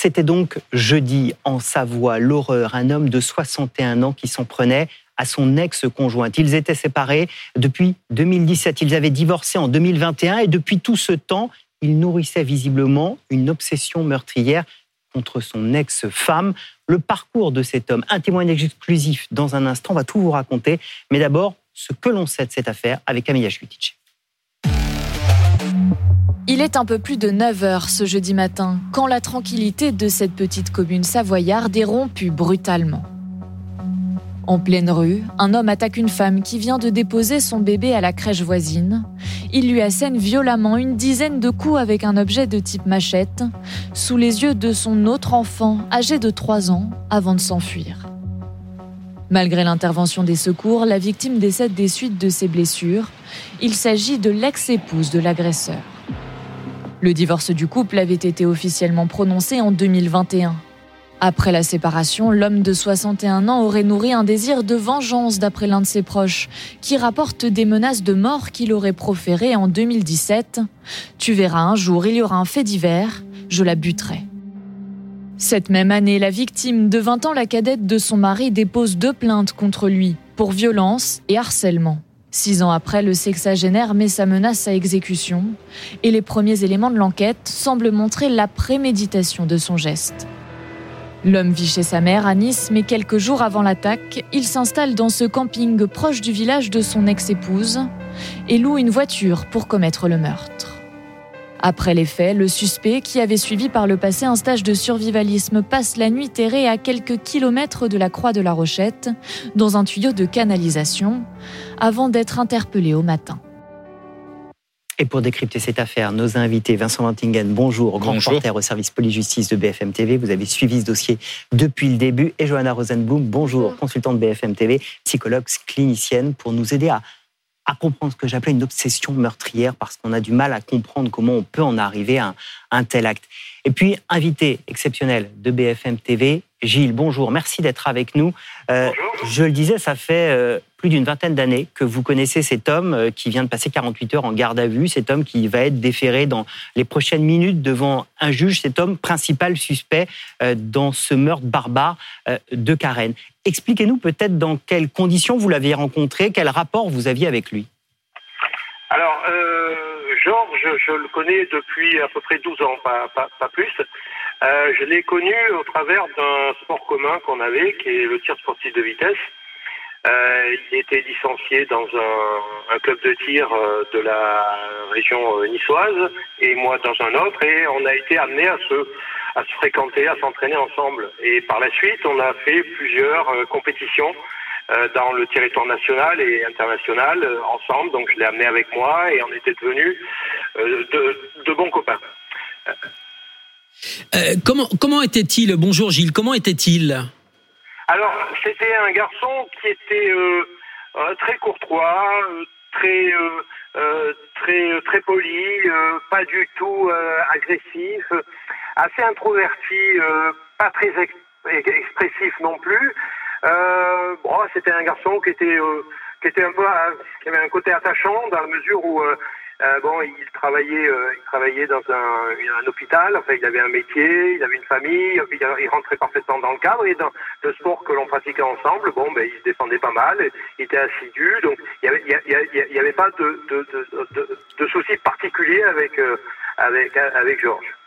C'était donc jeudi en Savoie, l'horreur, un homme de 61 ans qui s'en prenait à son ex-conjointe. Ils étaient séparés depuis 2017. Ils avaient divorcé en 2021 et depuis tout ce temps, il nourrissait visiblement une obsession meurtrière contre son ex-femme. Le parcours de cet homme, un témoignage exclusif dans un instant, on va tout vous raconter. Mais d'abord, ce que l'on sait de cette affaire avec Camilla Schwitich. Il est un peu plus de 9 heures ce jeudi matin, quand la tranquillité de cette petite commune savoyarde est rompue brutalement. En pleine rue, un homme attaque une femme qui vient de déposer son bébé à la crèche voisine. Il lui assène violemment une dizaine de coups avec un objet de type machette, sous les yeux de son autre enfant, âgé de 3 ans, avant de s'enfuir. Malgré l'intervention des secours, la victime décède des suites de ses blessures. Il s'agit de l'ex-épouse de l'agresseur. Le divorce du couple avait été officiellement prononcé en 2021. Après la séparation, l'homme de 61 ans aurait nourri un désir de vengeance d'après l'un de ses proches, qui rapporte des menaces de mort qu'il aurait proférées en 2017. Tu verras un jour, il y aura un fait divers, je la buterai. Cette même année, la victime de 20 ans, la cadette de son mari, dépose deux plaintes contre lui pour violence et harcèlement. Six ans après, le sexagénaire met sa menace à exécution et les premiers éléments de l'enquête semblent montrer la préméditation de son geste. L'homme vit chez sa mère à Nice, mais quelques jours avant l'attaque, il s'installe dans ce camping proche du village de son ex-épouse et loue une voiture pour commettre le meurtre. Après les faits, le suspect, qui avait suivi par le passé un stage de survivalisme, passe la nuit terré à quelques kilomètres de la Croix de la Rochette, dans un tuyau de canalisation, avant d'être interpellé au matin. Et pour décrypter cette affaire, nos invités, Vincent Vantingen, bonjour, grand reporter au service police-justice de BFM TV. Vous avez suivi ce dossier depuis le début. Et Johanna Rosenblum, bonjour, consultante BFM TV, psychologue clinicienne, pour nous aider à à comprendre ce que j'appelais une obsession meurtrière parce qu'on a du mal à comprendre comment on peut en arriver à un, tel acte. Et puis, invité exceptionnel de BFM TV, Gilles, bonjour, merci d'être avec nous. Euh, je le disais, ça fait euh, plus d'une vingtaine d'années que vous connaissez cet homme euh, qui vient de passer 48 heures en garde à vue, cet homme qui va être déféré dans les prochaines minutes devant un juge, cet homme principal suspect dans ce meurtre barbare de Karen. Expliquez-nous peut-être dans quelles conditions vous l'aviez rencontré, quel rapport vous aviez avec lui. Alors, Georges, je le connais depuis à peu près 12 ans, pas, pas plus. Euh, je l'ai connu au travers d'un sport commun qu'on avait, qui est le tir sportif de vitesse. Euh, il était licencié dans un, club de tir euh, de la région euh, niçoise et moi dans un autre et on a été amené à se, fréquenter, à s'entraîner ensemble. Et par la suite, on a fait plusieurs compétitions dans le territoire national et international ensemble. Donc je l'ai amené avec moi et on était devenus de, bons copains. Comment était-il Bonjour Gilles, comment était-il? Alors, c'était un garçon qui était euh, euh, très courtois, très très très poli, pas du tout agressif, assez introverti, pas très expressif non plus. bon, c'était un garçon qui était qui était un peu qui avait un côté attachant dans la mesure où euh, bon, il travaillait, euh, il travaillait dans un, un, hôpital. Enfin, il avait un métier, il avait une famille. Il, rentrait parfaitement dans le cadre. Et dans le sport que l'on pratiquait ensemble, bon, ben, il se défendait pas mal. Il était assidu. Donc, il n'y avait, il y avait, pas de, de, de, de, soucis particuliers avec, euh, avec, avec Georges.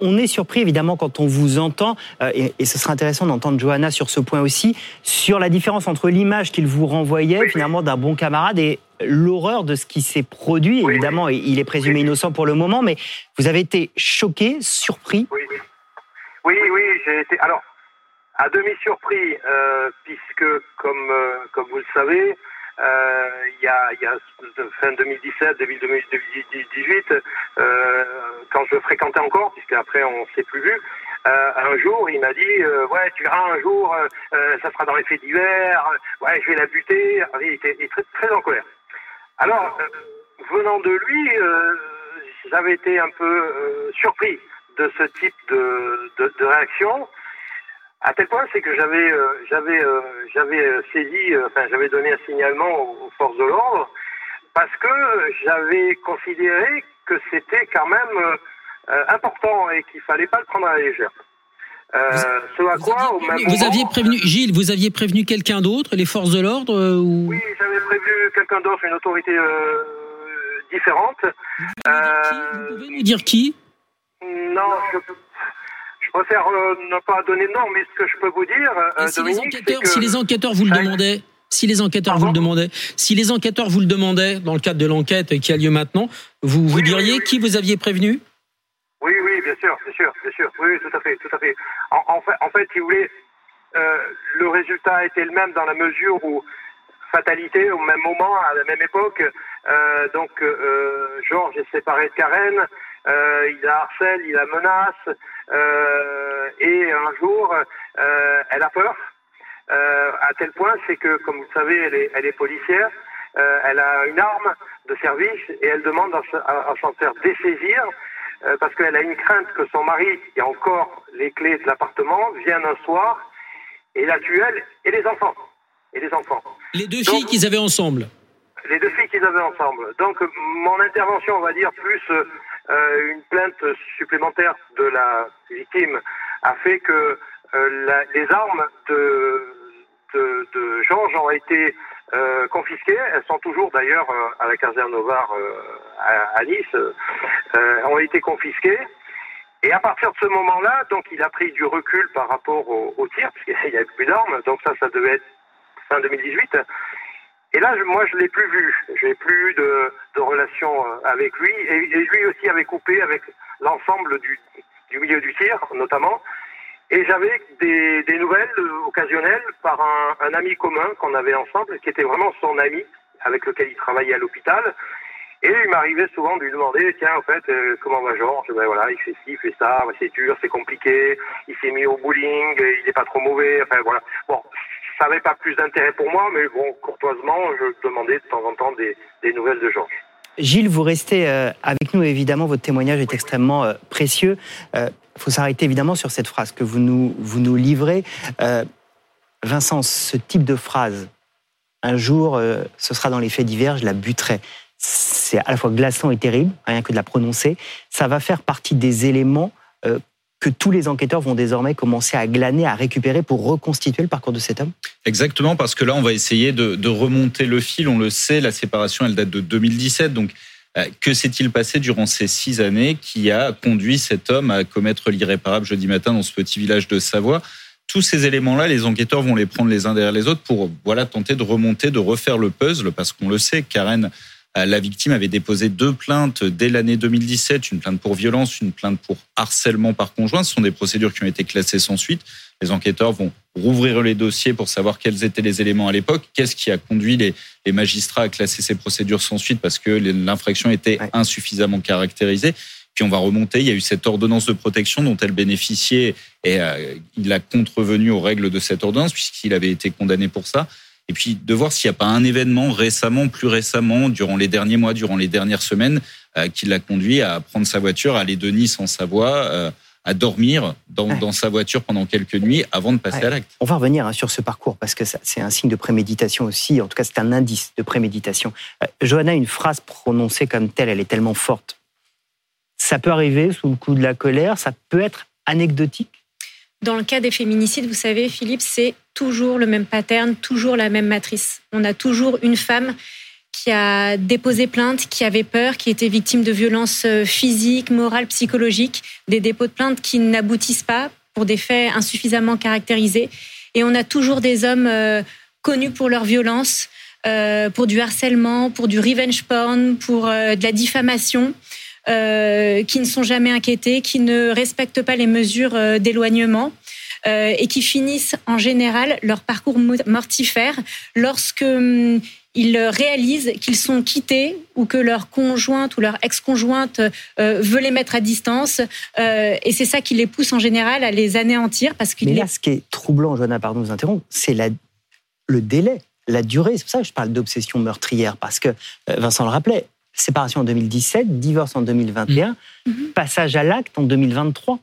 On est surpris évidemment quand on vous entend, euh, et, ce sera intéressant d'entendre Johanna sur ce point aussi, sur la différence entre l'image qu'il vous renvoyait finalement d'un bon camarade et l'horreur de ce qui s'est produit. Évidemment, il est présumé innocent pour le moment, mais vous avez été choqué, surpris Oui, oui, oui j'ai été. Alors, à demi surpris, euh, puisque comme, euh, comme vous le savez, il y, a, il y a fin 2017, début 2018, euh, quand je fréquentais encore, puisque après on s'est plus vu, euh, un jour il m'a dit euh, ouais tu verras un jour ça sera dans les faits divers, ouais je vais la buter. Il était, très, en colère. Alors venant de lui, j'avais été un peu surpris de ce type de réaction. À tel point, c'est que j'avais euh, j'avais euh, j'avais euh, saisi, enfin j'avais donné un signalement aux, forces de l'ordre parce que j'avais considéré que c'était quand même important et qu'il fallait pas le prendre à la légère. ce à quoi, au même vous aviez prévenu Gilles, vous aviez prévenu quelqu'un d'autre, les forces de l'ordre ou... Oui, j'avais prévenu quelqu'un d'autre, une autorité différente. Vous pouvez nous dire qui Non, je je préfère euh, ne pas donner de nom, mais ce que je peux vous dire, euh, si, les enquêteurs, si les enquêteurs vous le demandaient, si les enquêteurs vous le demandaient, si les enquêteurs vous le demandaient dans le cadre de l'enquête qui a lieu maintenant, vous vous diriez qui vous aviez prévenu? Oui, oui, bien sûr, bien sûr, bien sûr, oui, tout à fait, tout à fait. En, fait, en fait, si vous voulez, euh, le résultat était le même dans la mesure où fatalité au même moment, à la même époque. Euh, donc euh, Georges est séparé de Karen, il la harcèle, il la menace, et un jour, euh, elle a peur. à tel point, c'est que, comme vous le savez, elle est, elle est policière. elle a une arme de service et elle demande à, s'en faire dessaisir parce qu'elle a une crainte que son mari, qui a encore les clés de l'appartement, vienne un soir et la tue elle et les enfants. Et les enfants. Les deux filles qu'ils avaient ensemble. Les deux filles qu'ils avaient ensemble. Donc mon intervention, on va dire, plus euh, une plainte supplémentaire de la victime a fait que euh, les armes de, de, de Georges ont été euh, confisquées. Elles sont toujours d'ailleurs à la caserne Novar à, Nice, ont été confisquées. Et à partir de ce moment-là, donc il a pris du recul par rapport au, au tir, puisqu'il n'y avait plus d'armes. Donc ça, ça devait être fin 2018. Et là, moi, je l'ai plus vu. J'ai plus de, de relation euh, avec lui. Et, lui aussi avait coupé avec l'ensemble du, milieu du tir, notamment. Et j'avais des, nouvelles euh, occasionnelles par un, un ami commun qu'on avait ensemble, qui était vraiment son ami, avec lequel il travaillait à l'hôpital. Et il m'arrivait souvent de lui demander, tiens, en fait, euh, comment va Georges? Ben voilà, il fait ci, il fait ça, c'est dur, c'est compliqué, il s'est mis au bowling, il n'est pas trop mauvais, enfin voilà. Bon, ça n'avait pas plus d'intérêt pour moi, mais bon, courtoisement, je demandais de temps en temps des, nouvelles de Georges. Gilles, vous restez euh, avec nous, évidemment, votre témoignage est extrêmement euh, précieux. Il faut s'arrêter évidemment sur cette phrase que vous nous, vous nous livrez. Vincent, ce type de phrase, un jour, ce sera dans les faits divers, je la buterai c'est à la fois glaçant et terrible, rien que de la prononcer. Ça va faire partie des éléments euh, que tous les enquêteurs vont désormais commencer à glaner, à récupérer pour reconstituer le parcours de cet homme Exactement, parce que là, on va essayer de, remonter le fil. On le sait, la séparation, elle date de 2017. Donc, euh, que s'est-il passé durant ces six années qui a conduit cet homme à commettre l'irréparable jeudi matin dans ce petit village de Savoie? Tous ces éléments-là, les enquêteurs vont les prendre les uns derrière les autres pour voilà tenter de remonter, de refaire le puzzle, parce qu'on le sait, Karen la victime avait déposé deux plaintes dès l'année 2017, une plainte pour violence, une plainte pour harcèlement par conjoint. Ce sont des procédures qui ont été classées sans suite. Les enquêteurs vont rouvrir les dossiers pour savoir quels étaient les éléments à l'époque, qu'est-ce qui a conduit les, magistrats à classer ces procédures sans suite parce que l'infraction était insuffisamment caractérisée? Puis on va remonter, il y a eu cette ordonnance de protection dont elle bénéficiait et euh, il a contrevenu aux règles de cette ordonnance puisqu'il avait été condamné pour ça et puis de voir s'il n'y a pas un événement récemment, plus récemment, durant les derniers mois, durant les dernières semaines, euh, qui l'a conduit à prendre sa voiture, à aller de Nice en Savoie, euh, à dormir dans, sa voiture pendant quelques nuits avant de passer à l'acte. On va revenir hein, sur ce parcours parce que c'est un signe de préméditation aussi, en tout cas c'est un indice de préméditation. Euh, Johanna, une phrase prononcée comme telle, elle est tellement forte. Ça peut arriver sous le coup de la colère, ça peut être anecdotique dans le cas des féminicides, vous savez, Philippe, c'est toujours le même pattern, toujours la même matrice. On a toujours une femme qui a déposé plainte, qui avait peur, qui était victime de violences euh, physiques, morales, psychologiques, des dépôts de plainte qui n'aboutissent pas pour des faits insuffisamment caractérisés. Et on a toujours des hommes euh, connus pour leur violence, euh, pour du harcèlement, pour du revenge porn, pour de la diffamation. Euh, qui ne sont jamais inquiétés, qui ne respectent pas les mesures euh, d'éloignement. Euh, et qui finissent en général leur parcours mortifère lorsque hum, ils réalisent qu'ils sont quittés ou que leur conjointe ou leur ex-conjointe euh, veut les mettre à distance. Euh, et c'est ça qui les pousse en général à les anéantir. Parce Mais là, ce qui est troublant, Johanna, pardon de vous interrompre, c'est le délai, la durée. C'est pour ça que je parle d'obsession meurtrière, parce que Vincent le rappelait, séparation en 2017, divorce en 2021, mmh. passage à l'acte en 2023.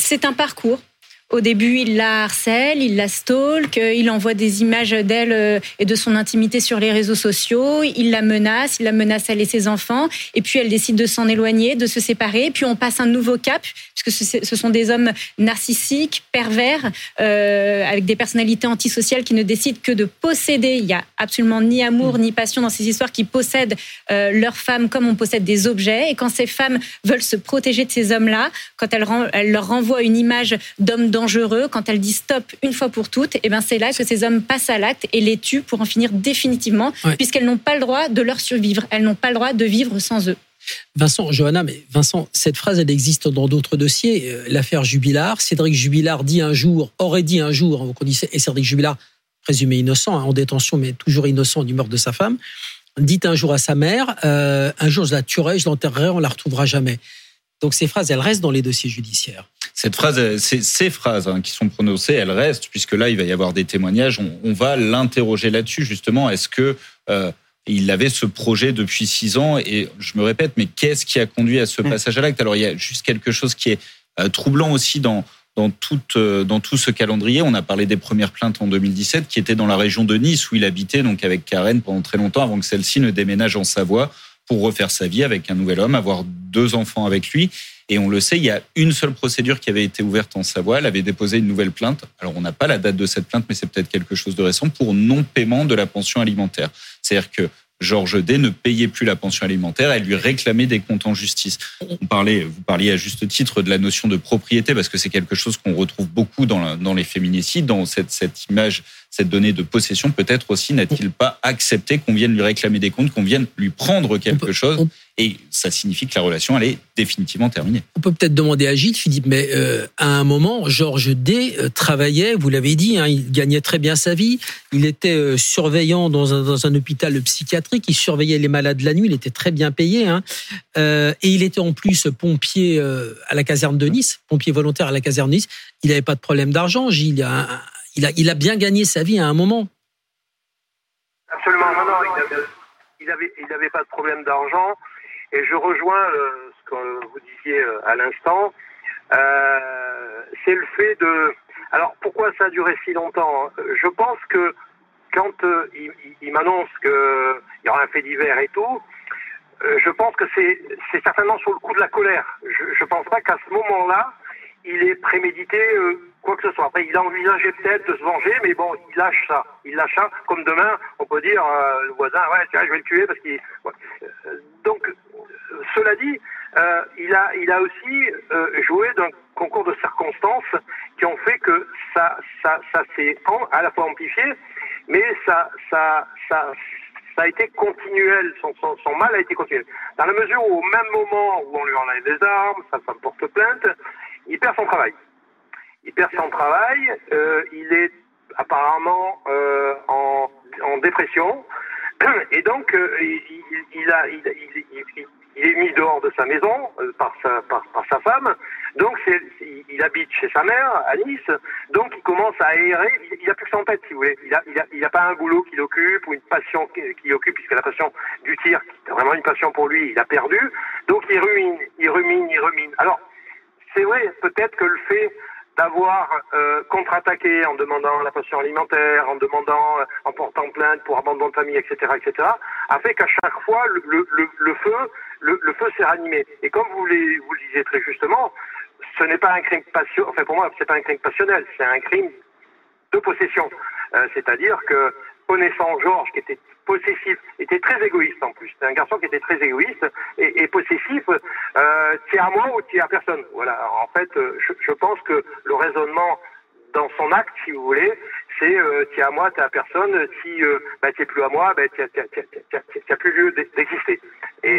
C'est un parcours au début, il la harcèle, il la stalk, il envoie des images d'elle euh, et de son intimité sur les réseaux sociaux, il la menace, il la menace elle et ses enfants, et puis elle décide de s'en éloigner, de se séparer, puis on passe un nouveau cap, puisque ce sont des hommes narcissiques, pervers, euh, avec des personnalités antisociales qui ne décident que de posséder. Il y a absolument ni amour ni passion dans ces histoires qui possèdent euh, leurs femmes comme on possède des objets, et quand ces femmes veulent se protéger de ces hommes-là, quand elles, leur renvoient une image d'homme dangereux, quand elle dit stop une fois pour toutes, et eh ben c'est là que ces hommes passent à l'acte et les tuent pour en finir définitivement, puisqu'elles n'ont pas le droit de leur survivre. Elles n'ont pas le droit de vivre sans eux. Vincent, Johanna, mais Vincent, cette phrase, elle existe dans d'autres dossiers. Euh, l'affaire Jubilard, Cédric Jubilard dit un jour, aurait dit un jour, on dit, et Cédric Jubilard, présumé innocent, hein, en détention, mais toujours innocent du meurtre de sa femme, dit un jour à sa mère, euh, un jour je la tuerai, je l'enterrerai, on la retrouvera jamais. Donc ces phrases, elles restent dans les dossiers judiciaires. Cette phrase, ces phrases hein, qui sont prononcées, elles restent, puisque là, il va y avoir des témoignages. On, va l'interroger là-dessus, justement. Est-ce que euh, il avait ce projet depuis six ans? Et je me répète, mais qu'est-ce qui a conduit à ce mm. passage à l'acte Alors, il y a juste quelque chose qui est euh, troublant aussi dans dans tout, euh, dans tout ce calendrier. On a parlé des premières plaintes en 2017 qui étaient dans la région de Nice où il habitait donc avec Karen pendant très longtemps avant que celle-ci ne déménage en Savoie pour refaire sa vie avec un nouvel homme, avoir deux enfants avec lui. Et on le sait, il y a une seule procédure qui avait été ouverte en Savoie. Elle avait déposé une nouvelle plainte. Alors, on n'a pas la date de cette plainte, mais c'est peut-être quelque chose de récent pour non-paiement de la pension alimentaire. C'est-à-dire que Georges D ne payait plus la pension alimentaire, elle lui réclamait des comptes en justice. On parlait, vous parliez à juste titre de la notion de propriété parce que c'est quelque chose qu'on retrouve beaucoup dans, les féminicides, dans cette image, cette donnée de possession. Peut-être aussi n'a-t-il pas accepté qu'on vienne lui réclamer des comptes, qu'on vienne lui prendre quelque chose et ça signifie que la relation, elle est définitivement terminée. On peut peut-être demander à Gilles, Philippe, mais euh, à un moment, Georges D euh, travaillait, vous l'avez dit, hein, il gagnait très bien sa vie. Il était euh, surveillant dans un, dans un, hôpital psychiatrique, il surveillait les malades la nuit, il était très bien payé. Hein, et il était en plus pompier à la caserne de Nice, pompier volontaire à la caserne de Nice. Il n'avait pas de problème d'argent, Gilles. Il a, bien gagné sa vie à un moment. Absolument, non, non, il n'avait avait pas de problème d'argent. Et je rejoins euh, ce que vous disiez euh, à l'instant. Euh, c'est le fait de. Alors pourquoi ça a duré si longtemps hein? Je pense que quand il, il m'annonce qu'il y aura un fait divers et tout, je pense que c'est certainement sur le coup de la colère. Je ne pense pas qu'à ce moment-là, il est prémédité quoi que ce soit. Après, il a envisagé peut-être de se venger, mais bon, il lâche ça. Il lâche ça. Comme demain, on peut dire, le voisin, ouais, je vais le tuer parce qu'il... Donc, cela dit, euh, il, a, il a aussi euh, joué d'un concours de circonstances qui ont fait que ça, ça, ça s'est à la fois amplifié, mais ça, ça, ça, ça a été continuel, son, son, mal a été continuel. Dans la mesure où, au même moment où on lui enlève des armes, sa femme porte plainte, il perd son travail. Il perd son travail, euh, il est apparemment en, en dépression, et donc il, il, est mis dehors de sa maison euh, par, sa, femme. Donc il habite chez sa mère à Nice. Donc il commence à aérer. Il n'a plus que en tête, si vous voulez. Il n'a pas un boulot qui l'occupe ou une passion qui, l'occupe, puisque la passion du tir, qui vraiment une passion pour lui, il a perdu. Donc il rumine, il rumine, il rumine. Alors c'est vrai, peut-être que le fait d'avoir euh, contre-attaqué en demandant la pension alimentaire, en demandant, euh, en portant plainte pour abandon de famille, etc., etc., a fait qu'à chaque fois le, le, le, feu, le, le feu s'est ranimé. Et comme vous, les, vous le disiez très justement, ce n'est pas un crime passionnel. Enfin, pour moi, c'est pas un crime passionnel, c'est un crime de possession. Euh, c'est-à-dire que connaissant Georges, qui était possessif, était très égoïste en plus. C'était un garçon qui était très égoïste et, possessif. Euh, es à moi ou es à personne? Voilà. En fait, euh, je, pense que le raisonnement dans son acte, si vous voulez, c'est euh, tiens à moi, t'es à personne. Si euh, bah, t'es plus à moi, bah, t'as plus lieu d'exister.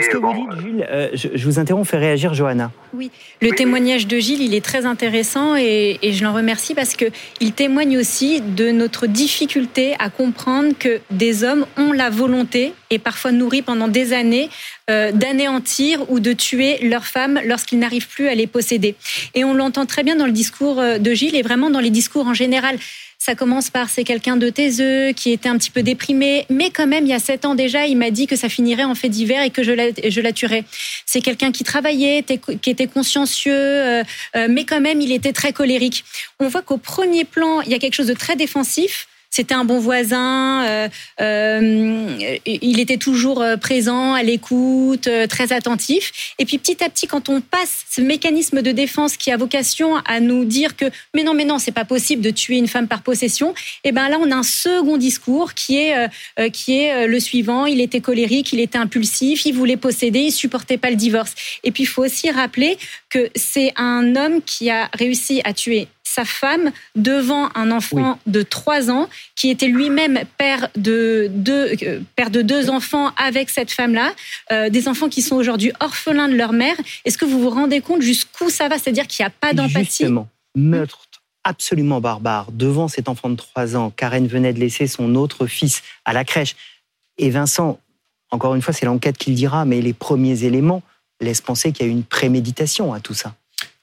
Ce que vous dites, Gilles, euh, je, vous interromps, fait réagir Johanna. Oui, le témoignage de Gilles, il est très intéressant et, et je l'en remercie parce que il témoigne aussi de notre difficulté à comprendre que des hommes ont la volonté et parfois nourris pendant des années euh, d'anéantir ou de tuer leurs femmes lorsqu'ils n'arrivent plus à les posséder. Et on l'entend très bien dans le discours euh, de Gilles et vraiment dans les discours en général. Ça commence par c'est quelqu'un de taiseux, qui était un petit peu déprimé, mais quand même, il y a sept ans déjà, il m'a dit que ça finirait en fait divers et que je la, je la tuerais. C'est quelqu'un qui travaillait, qui était consciencieux, euh, mais quand même, il était très colérique. On voit qu'au premier plan, il y a quelque chose de très défensif c'était un bon voisin. Euh, euh, il était toujours euh, présent, à l'écoute, très attentif. Et puis petit à petit, quand on passe ce mécanisme de défense qui a vocation à nous dire que mais non, mais non, c'est pas possible de tuer une femme par possession. Et eh ben là, on a un second discours qui est qui est le suivant. Il était colérique, il était impulsif, il voulait posséder, il supportait pas le divorce. Et puis il faut aussi rappeler que c'est un homme qui a réussi à tuer sa femme devant un enfant de 3 ans qui était lui-même père de deux, euh, père de deux enfants avec cette femme-là, euh, des enfants qui sont aujourd'hui orphelins de leur mère. Est-ce que vous vous rendez compte jusqu'où ça va? C'est-à-dire qu'il n'y a pas d'empathie? Justement, meurtre absolument barbare devant cet enfant de 3 ans. Karen venait de laisser son autre fils à la crèche. Et Vincent, encore une fois, c'est l'enquête qui le dira, mais les premiers éléments laissent penser qu'il y a eu une préméditation à tout ça.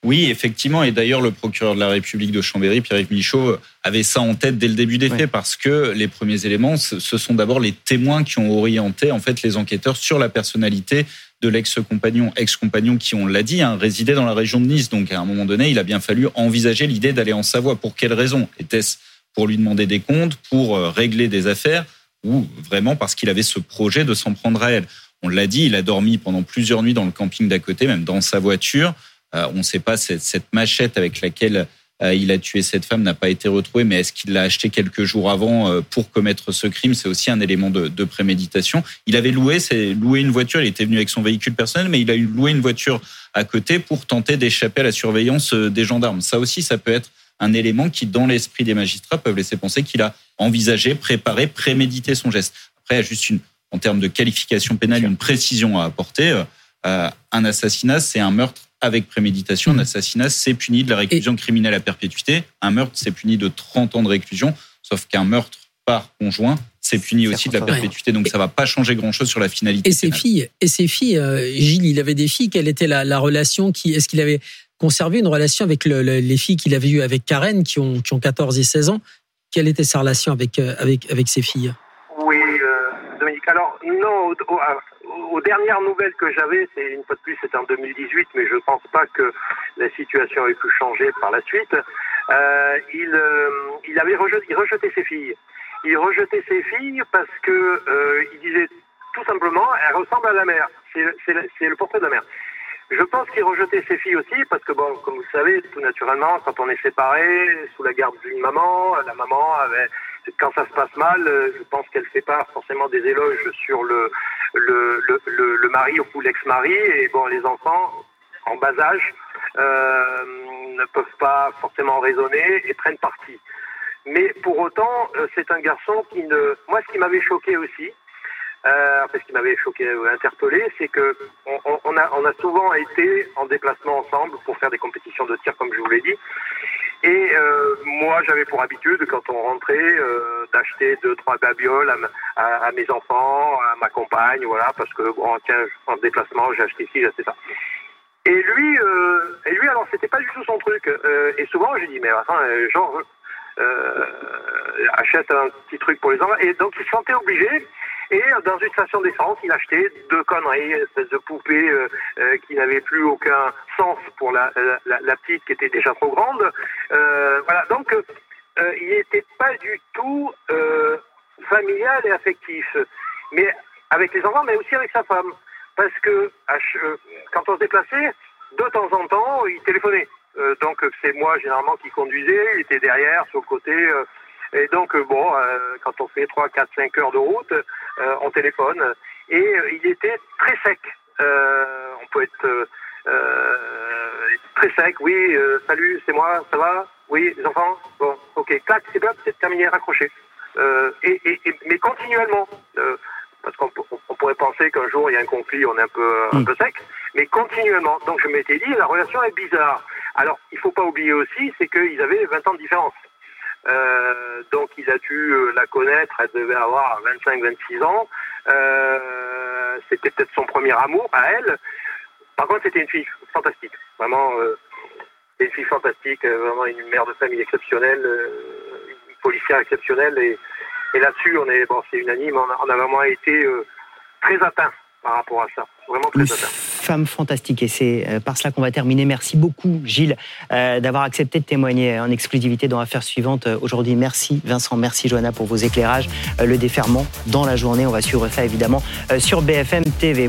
Oui, effectivement. Et d'ailleurs, le procureur de la République de Chambéry, Pierre-Yves Michaud, avait ça en tête dès le début des faits parce que les premiers éléments, ce sont d'abord les témoins qui ont orienté en fait les enquêteurs sur la personnalité de l'ex-compagnon, ex-compagnon qui, on l'a dit, hein, résidait dans la région de Nice. Donc, à un moment donné, il a bien fallu envisager l'idée d'aller en Savoie. Pour quelle raison Était-ce pour lui demander des comptes, pour euh, régler des affaires, ou vraiment parce qu'il avait ce projet de s'en prendre à elle? On l'a dit, il a dormi pendant plusieurs nuits dans le camping d'à côté, même dans sa voiture. Euh, on ne sait pas cette, machette avec laquelle euh, il a tué cette femme n'a pas été retrouvée, mais est-ce qu'il l'a acheté quelques jours avant euh, pour commettre ce crime? C'est aussi un élément de, préméditation. Il avait loué, loué une voiture. Il était venu avec son véhicule personnel, mais il a loué une voiture à côté pour tenter d'échapper à la surveillance des gendarmes. Ça aussi, ça peut être un élément qui, dans l'esprit des magistrats, peuvent laisser penser qu'il a envisagé, préparé, prémédité son geste. Après, juste une, en termes de qualification pénale, une précision à apporter. un assassinat, c'est un meurtre avec préméditation. Un mmh. assassinat, c'est puni de la réclusion criminelle à perpétuité. Un meurtre, c'est puni de 30 ans de réclusion. Sauf qu'un meurtre par conjoint, c'est puni aussi de la perpétuité. Donc ça va pas changer grand-chose sur la finalité. Et ses filles, et ses filles, euh, Gilles, il avait des filles. Quelle était la, relation qui Est-ce qu'il avait conservé une relation avec les filles qu'il avait eues avec Karen, qui ont, qui ont 14 et 16 ans? Quelle était sa relation avec, euh, avec, avec ses filles? Oui, euh, Dominique. Alors non, aux dernières nouvelles que j'avais, c'est une fois de plus, c'était en 2018, mais je ne pense pas que la situation ait pu changer par la suite. Euh, il, euh, il avait rejeté, il rejetait ses filles. Il rejetait ses filles parce que euh, il disait tout simplement, elles ressemblent à la mère. C'est le portrait de la mère. Je pense qu'il rejetait ses filles aussi parce que, bon, comme vous savez, tout naturellement, quand on est séparé, sous la garde d'une maman, la maman avait quand ça se passe mal, je pense qu'elle fait pas forcément des éloges sur le, le, le, mari ou l'ex-mari. Et bon, les enfants, en bas âge, euh, ne peuvent pas forcément raisonner et prennent parti. Mais pour autant, euh, c'est un garçon qui ne... Moi, ce qui m'avait choqué aussi, euh, ce qui m'avait choqué, euh, interpellé, c'est que on, on, a, on a souvent été en déplacement ensemble pour faire des compétitions de tir, comme je vous l'ai dit. Et euh, moi, j'avais pour habitude, quand on rentrait, euh, d'acheter deux, trois babioles à, mes enfants, à ma compagne, voilà, parce que, bon, tiens, en déplacement, j'ai acheté ci, j'ai acheté ça. Et lui, euh, et lui, alors, c'était pas du tout son truc. Euh, et souvent, j'ai dit, mais attends, genre, achète un petit truc pour les enfants. Et donc, il se sentait obligé. Et dans une station d'essence, il achetait deux conneries, espèce de poupée euh, euh, qui n'avait plus aucun sens pour la, la, petite qui était déjà trop grande. Euh, voilà, donc euh, il n'était pas du tout familial et affectif, mais avec les enfants, mais aussi avec sa femme, parce que quand on se déplaçait, de temps en temps, il téléphonait. donc c'est moi généralement qui conduisais, il était derrière, sur le côté. Et donc, euh, bon, euh, quand on fait 3, 4, 5 heures de route, euh, on téléphone. Et il était très sec. on peut être très sec, oui, salut, c'est moi, ça va? Oui, les enfants? Bon, ok. Clac, c'est bien, c'est terminé, raccroché. Euh, et, et, mais continuellement. Euh, parce qu'on pourrait penser qu'un jour il y a un conflit, on est un peu, un mm. peu sec, mais continuellement. Donc je m'étais dit, la relation est bizarre. Alors, il faut pas oublier aussi, c'est qu'ils avaient 20 ans de différence. Euh, donc il a dû euh, la connaître, elle devait avoir 25-26 ans. Euh, c'était peut-être son premier amour à elle. Par contre, c'était une fille fantastique. Vraiment, euh, une fille fantastique, vraiment une mère de famille exceptionnelle, une policière exceptionnelle. Et, et là-dessus, on est, bon, c'est unanime, on a, on a vraiment été très atteint par rapport à ça. Vraiment très atteint femme fantastique. Et c'est euh, par cela qu'on va terminer. Merci beaucoup, Gilles, euh, d'avoir accepté de témoigner en exclusivité dans l'affaire suivante euh, aujourd'hui. Merci, Vincent. Merci, Johanna, pour vos éclairages. Le déferment dans la journée. On va suivre ça, évidemment, sur BFM TV.